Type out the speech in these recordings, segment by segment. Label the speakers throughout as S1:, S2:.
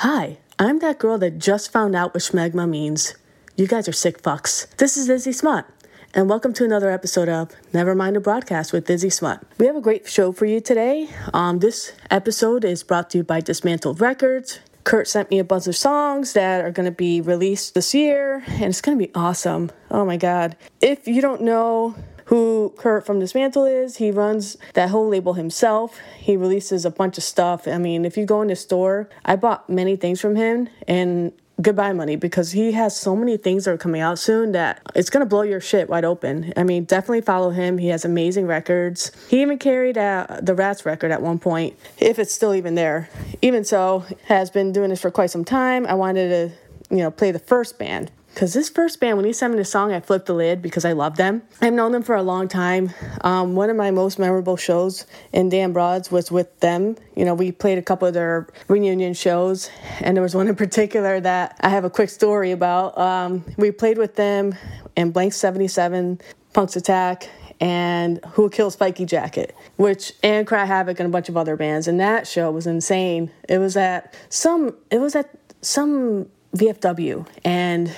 S1: Hi, I'm that girl that just found out what schmegma means. You guys are sick fucks. This is Izzy Smut, and welcome to another episode of Nevermind the Broadcast with Izzy Smut. We have a great show for you today. Um, this episode is brought to you by Dismantled Records. Kurt sent me a bunch of songs that are going to be released this year, and it's going to be awesome. Oh my god. If you don't know who Kurt from Dismantle is. He runs that whole label himself. He releases a bunch of stuff. I mean, if you go in the store, I bought many things from him and goodbye money because he has so many things that are coming out soon that it's gonna blow your shit wide open. I mean, definitely follow him. He has amazing records. He even carried out the Rats record at one point, if it's still even there. Even so, has been doing this for quite some time. I wanted to, you know, play the first band because this first band, when he sent me the song, I flipped the lid because I love them. I've known them for a long time. Um, one of my most memorable shows in Dan Broads was with them. You know, we played a couple of their reunion shows, and there was one in particular that I have a quick story about. Um, we played with them in Blank 77, Punk's Attack, and Who Killed Spiky Jacket, which and Cry Havoc and a bunch of other bands. And that show was insane. It was at some it was at some VFW and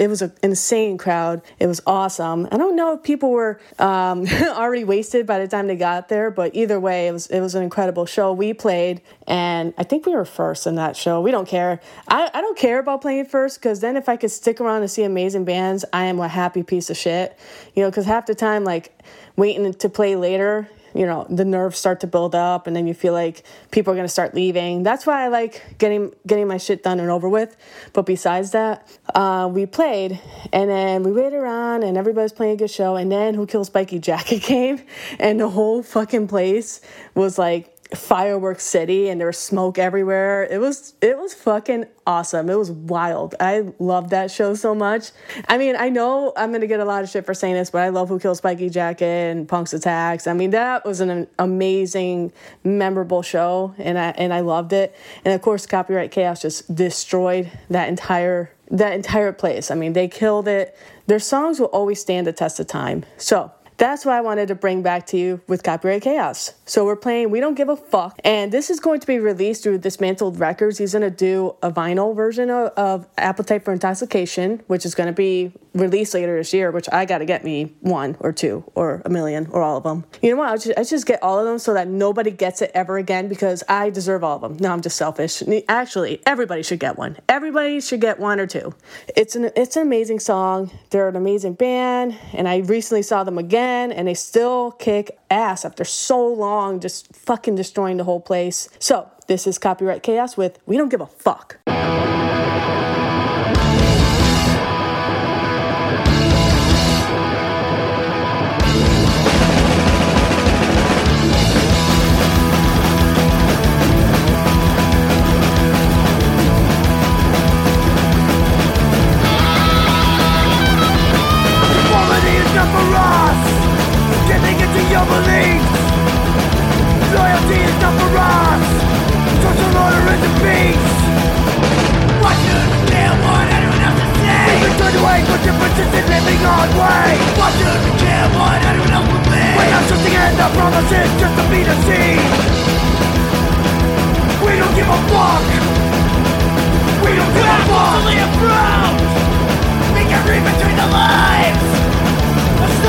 S1: it was an insane crowd. It was awesome. I don't know if people were um, already wasted by the time they got there, but either way, it was it was an incredible show. We played, and I think we were first in that show. We don't care. I, I don't care about playing first because then if I could stick around and see amazing bands, I am a happy piece of shit. You know, because half the time, like waiting to play later you know the nerves start to build up and then you feel like people are going to start leaving. That's why i like getting getting my shit done and over with. But besides that uh, we played and then we waited around and everybody's playing a good show and then who killed spiky jacket came and the whole fucking place was like fireworks city and there was smoke everywhere. It was it was fucking awesome. It was wild. I love that show so much. I mean i know i'm gonna get a lot of shit for saying this but i love who killed spiky jacket and punk's attacks. I mean that was an amazing memorable show and i and i loved it. And of course copyright chaos just destroyed that entire that entire place. I mean they killed it. Their songs will always stand the test of time. So that's what I wanted to bring back to you with Copyright Chaos. So we're playing We Don't Give a Fuck, and this is going to be released through Dismantled Records. He's going to do a vinyl version of, of Appetite for Intoxication, which is going to be released later this year, which I got to get me one or two or a million or all of them. You know what? I just, I just get all of them so that nobody gets it ever again because I deserve all of them. No, I'm just selfish. Actually, everybody should get one. Everybody should get one or two. It's an it's an amazing song. They're an amazing band, and I recently saw them again and they still kick ass after so long, just fucking destroying the whole place. So, this is Copyright Chaos with We Don't Give a Fuck.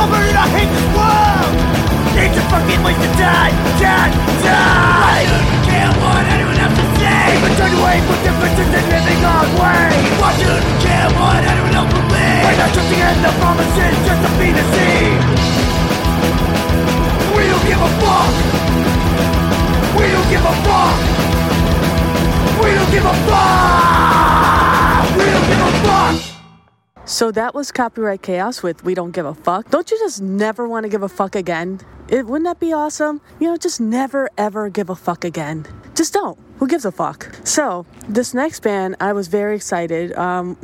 S2: over
S3: and I hate this world.
S2: It's a fucking waste of time, time, die! Why
S3: don't care what anyone else is saying. Even
S2: turn away from differences and living our way. Why
S3: don't care what anyone else believes. We're
S2: not trusting in the promises just a fantasy. We don't give a fuck. We don't give a fuck. We don't give a fuck. We don't give a fuck.
S1: So that was Copyright Chaos with We Don't Give a Fuck. Don't you just never want to give a fuck again? It, wouldn't that be awesome? You know, just never ever give a fuck again. Just don't. Who gives a fuck? So, this next band, I was very excited. Um,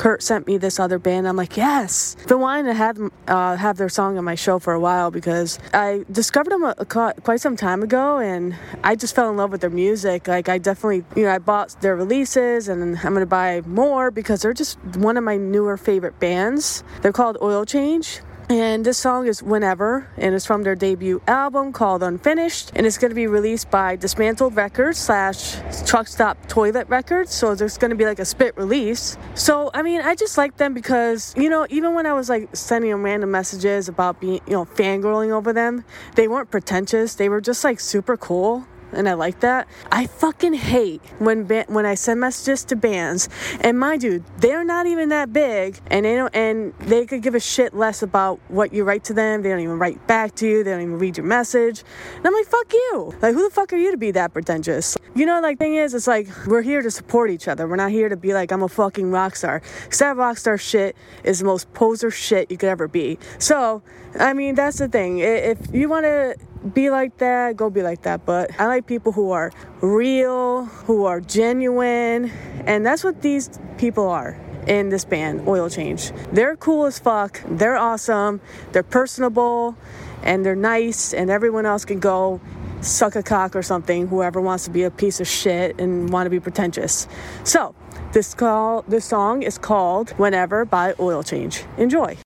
S1: Kurt sent me this other band. I'm like, yes. Been wanting to have uh, have their song on my show for a while because I discovered them a, a, quite some time ago, and I just fell in love with their music. Like I definitely, you know, I bought their releases, and I'm gonna buy more because they're just one of my newer favorite bands. They're called Oil Change And this song is Whenever, and it's from their debut album called Unfinished, and it's going to be released by Dismantled Records slash Truck Stop Toilet Records. So there's going to be like a spit release. So I mean, I just like them because you know, even when I was like sending them random messages about being, you know, fangirling over them, they weren't pretentious. They were just like super cool and I like that. I fucking hate when ba- when I send messages to bands, and mind you, they're not even that big, and they don't, and they could give a shit less about what you write to them. They don't even write back to you. They don't even read your message. And I'm like, fuck you. Like, who the fuck are you to be that pretentious? You know, like thing is, it's like we're here to support each other. We're not here to be like I'm a fucking rock star. Cause that rock star shit is the most poser shit you could ever be. So, I mean, that's the thing. If you want to be like that, go be like that. But I like people who are real, who are genuine, and that's what these people are in this band, Oil Change. They're cool as fuck, they're awesome, they're personable, and they're nice, and everyone else can go suck a cock or something, whoever wants to be a piece of shit and want to be pretentious. So, this call this song is called Whenever by Oil Change. Enjoy.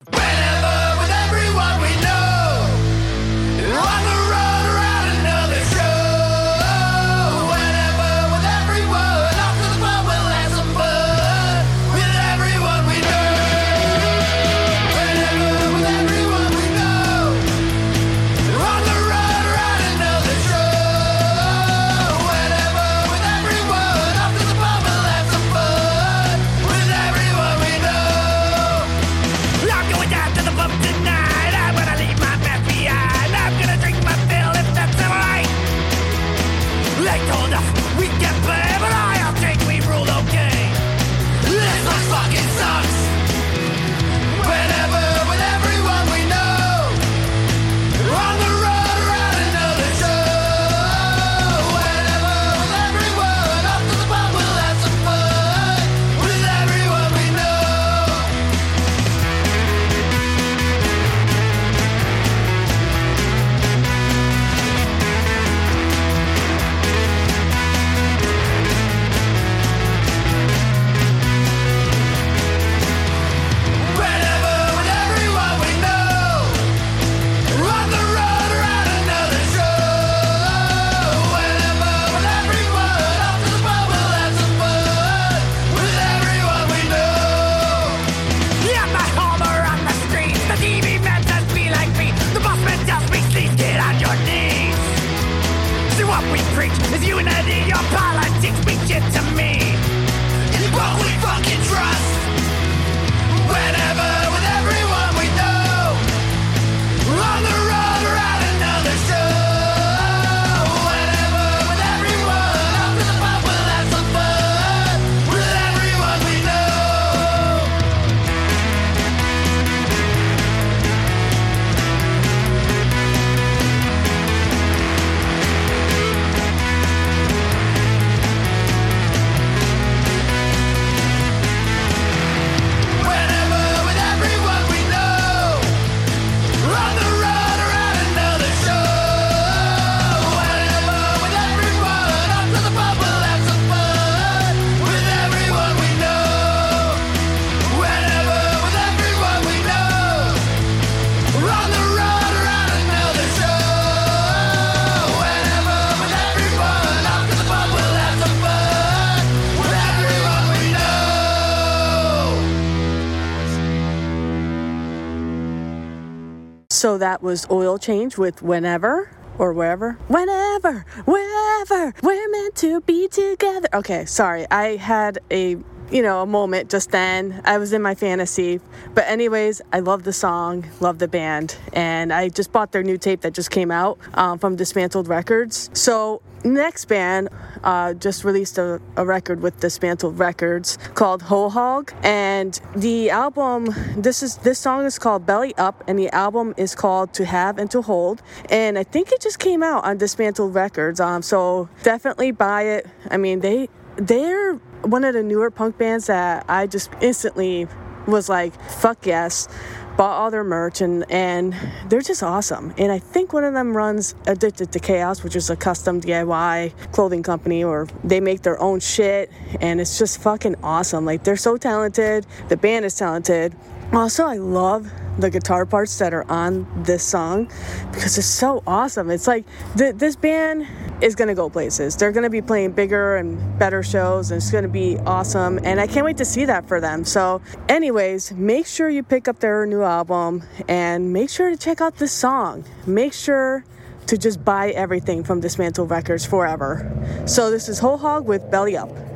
S1: So that was Oil Change with Whenever or Wherever. Whenever, wherever, we're meant to be together. Okay, sorry. I had a you know, a moment just then. I was in my fantasy. But anyways, I love the song, love the band, and I just bought their new tape that just came out um, from Dismantled Records. So next band uh, just released a, a record with Dismantled Records called Holehog, and the album. This is this song is called Belly Up, and the album is called To Have and To Hold, and I think it just came out on Dismantled Records. Um, so definitely buy it. I mean, they they're one of the newer punk bands that I just instantly was like, fuck yes. Bought all their merch and, and they're just awesome. And I think one of them runs Addicted to Chaos, which is a custom DIY clothing company, or they make their own shit. And it's just fucking awesome. Like, they're so talented. The band is talented. Also, I love the guitar parts that are on this song because it's so awesome. It's like th- this band is going to go places. They're going to be playing bigger and better shows, and it's going to be awesome. And I can't wait to see that for them. So, anyways, make sure you pick up their new album and make sure to check out this song. Make sure to just buy everything from Dismantle Records forever. So, this is Holehog with Belly Up.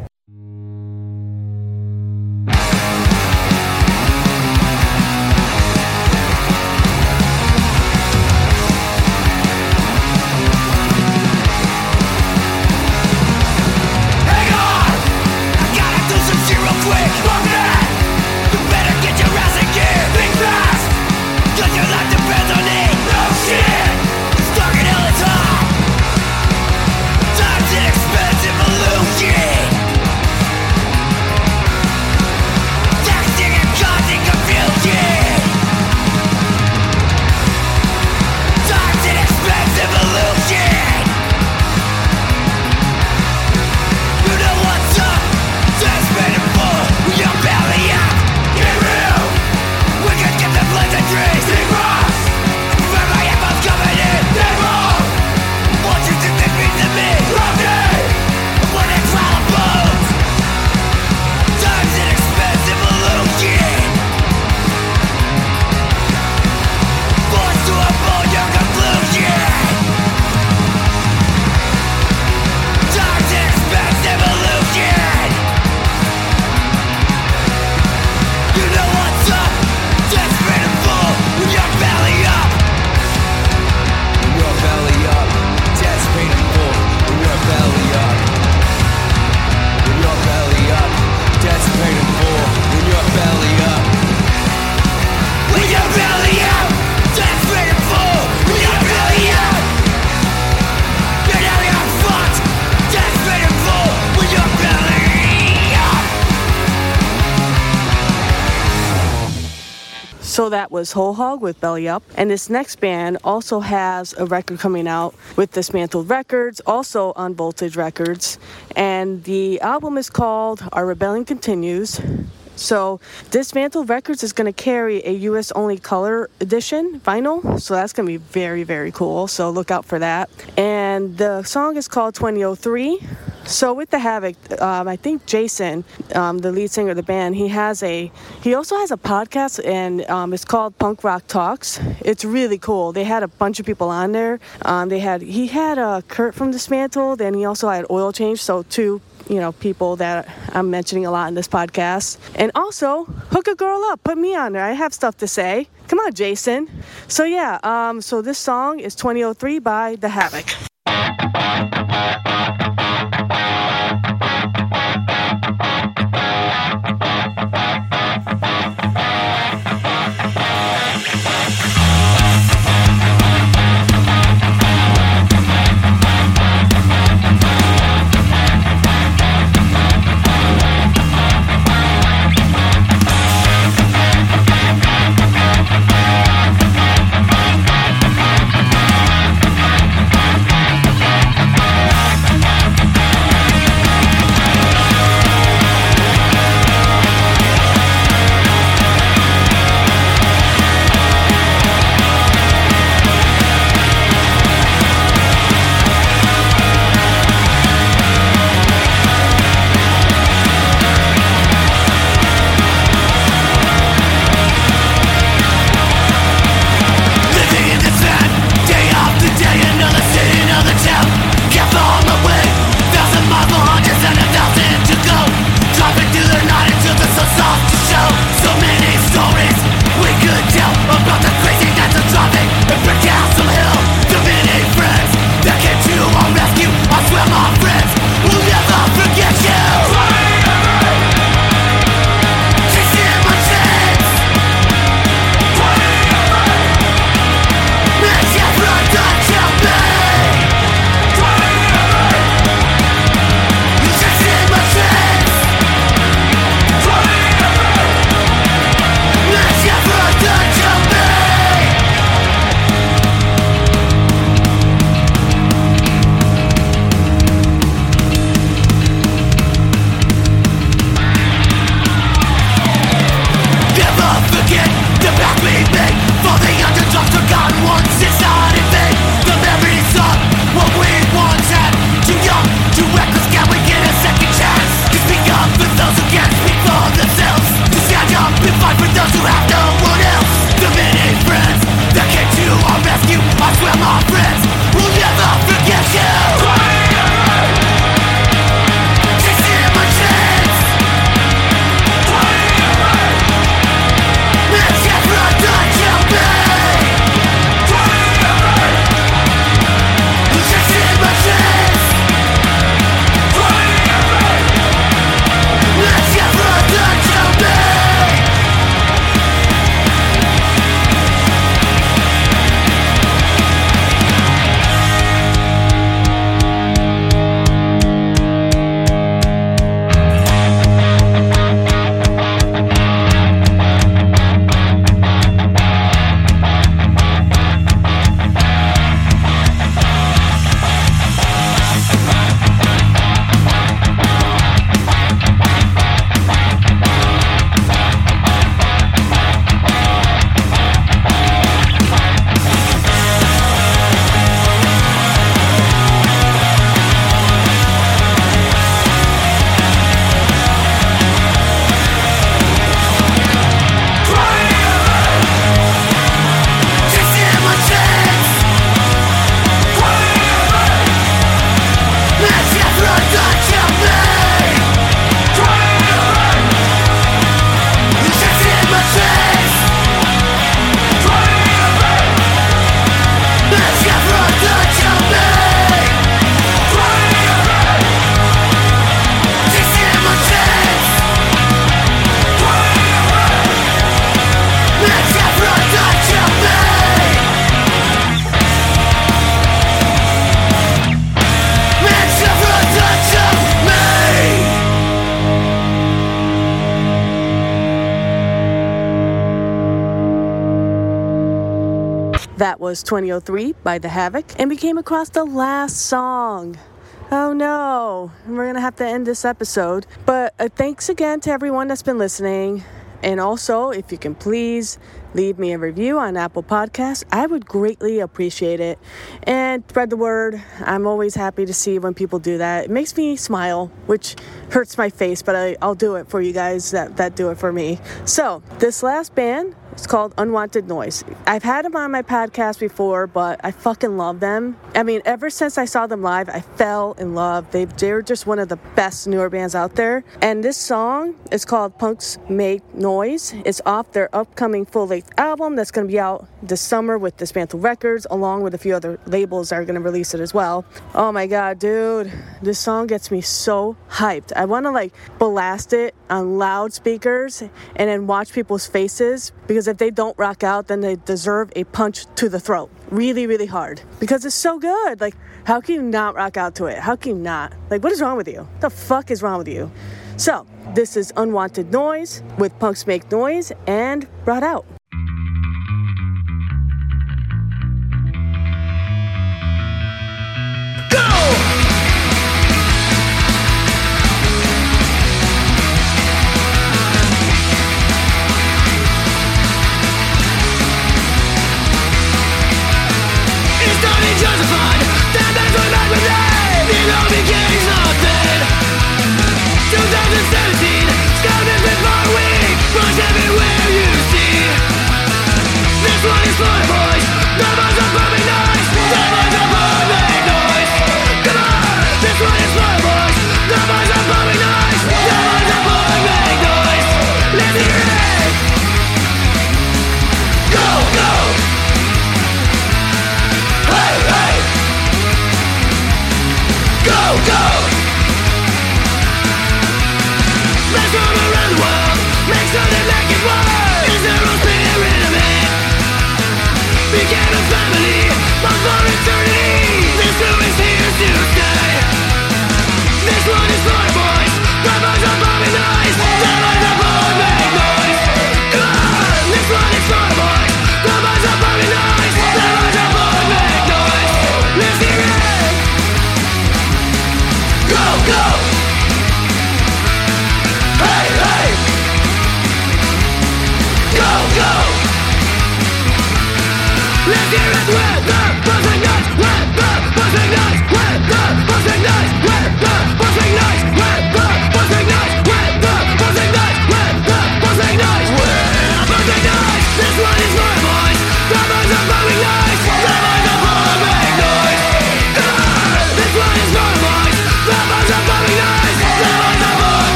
S1: So that was Holehog with Belly Up. And this next band also has a record coming out with Dismantled Records, also on Voltage Records. And the album is called Our Rebellion Continues. So Dismantled Records is going to carry a US only color edition vinyl. So that's going to be very, very cool. So look out for that. And the song is called 2003. So with the Havoc, um, I think Jason, um, the lead singer of the band, he has a he also has a podcast and um, it's called Punk Rock Talks. It's really cool. They had a bunch of people on there. Um, they had he had uh, Kurt from Dismantled and he also had Oil Change. So two you know people that I'm mentioning a lot in this podcast. And also hook a girl up, put me on there. I have stuff to say. Come on, Jason. So yeah, um, so this song is 2003 by The Havoc. That was 2003 by The Havoc, and we came across the last song. Oh no, we're gonna have to end this episode. But uh, thanks again to everyone that's been listening. And also, if you can please leave me a review on Apple Podcasts, I would greatly appreciate it. And spread the word. I'm always happy to see when people do that. It makes me smile, which hurts my face, but I, I'll do it for you guys that, that do it for me. So, this last band it's called Unwanted Noise. I've had them on my podcast before, but I fucking love them. I mean, ever since I saw them live, I fell in love. They, they're just one of the best newer bands out there. And this song is called Punks Make Noise. It's off their upcoming full length album that's going to be out this summer with Dismantle Records, along with a few other labels that are going to release it as well. Oh my god, dude, this song gets me so hyped. I want to like blast it on loudspeakers and then watch people's faces because if they don't rock out, then they deserve a punch to the throat. Really, really hard. Because it's so good. Like, how can you not rock out to it? How can you not? Like, what is wrong with you? the fuck is wrong with you? So, this is Unwanted Noise with Punks Make Noise and Brought Out.
S3: This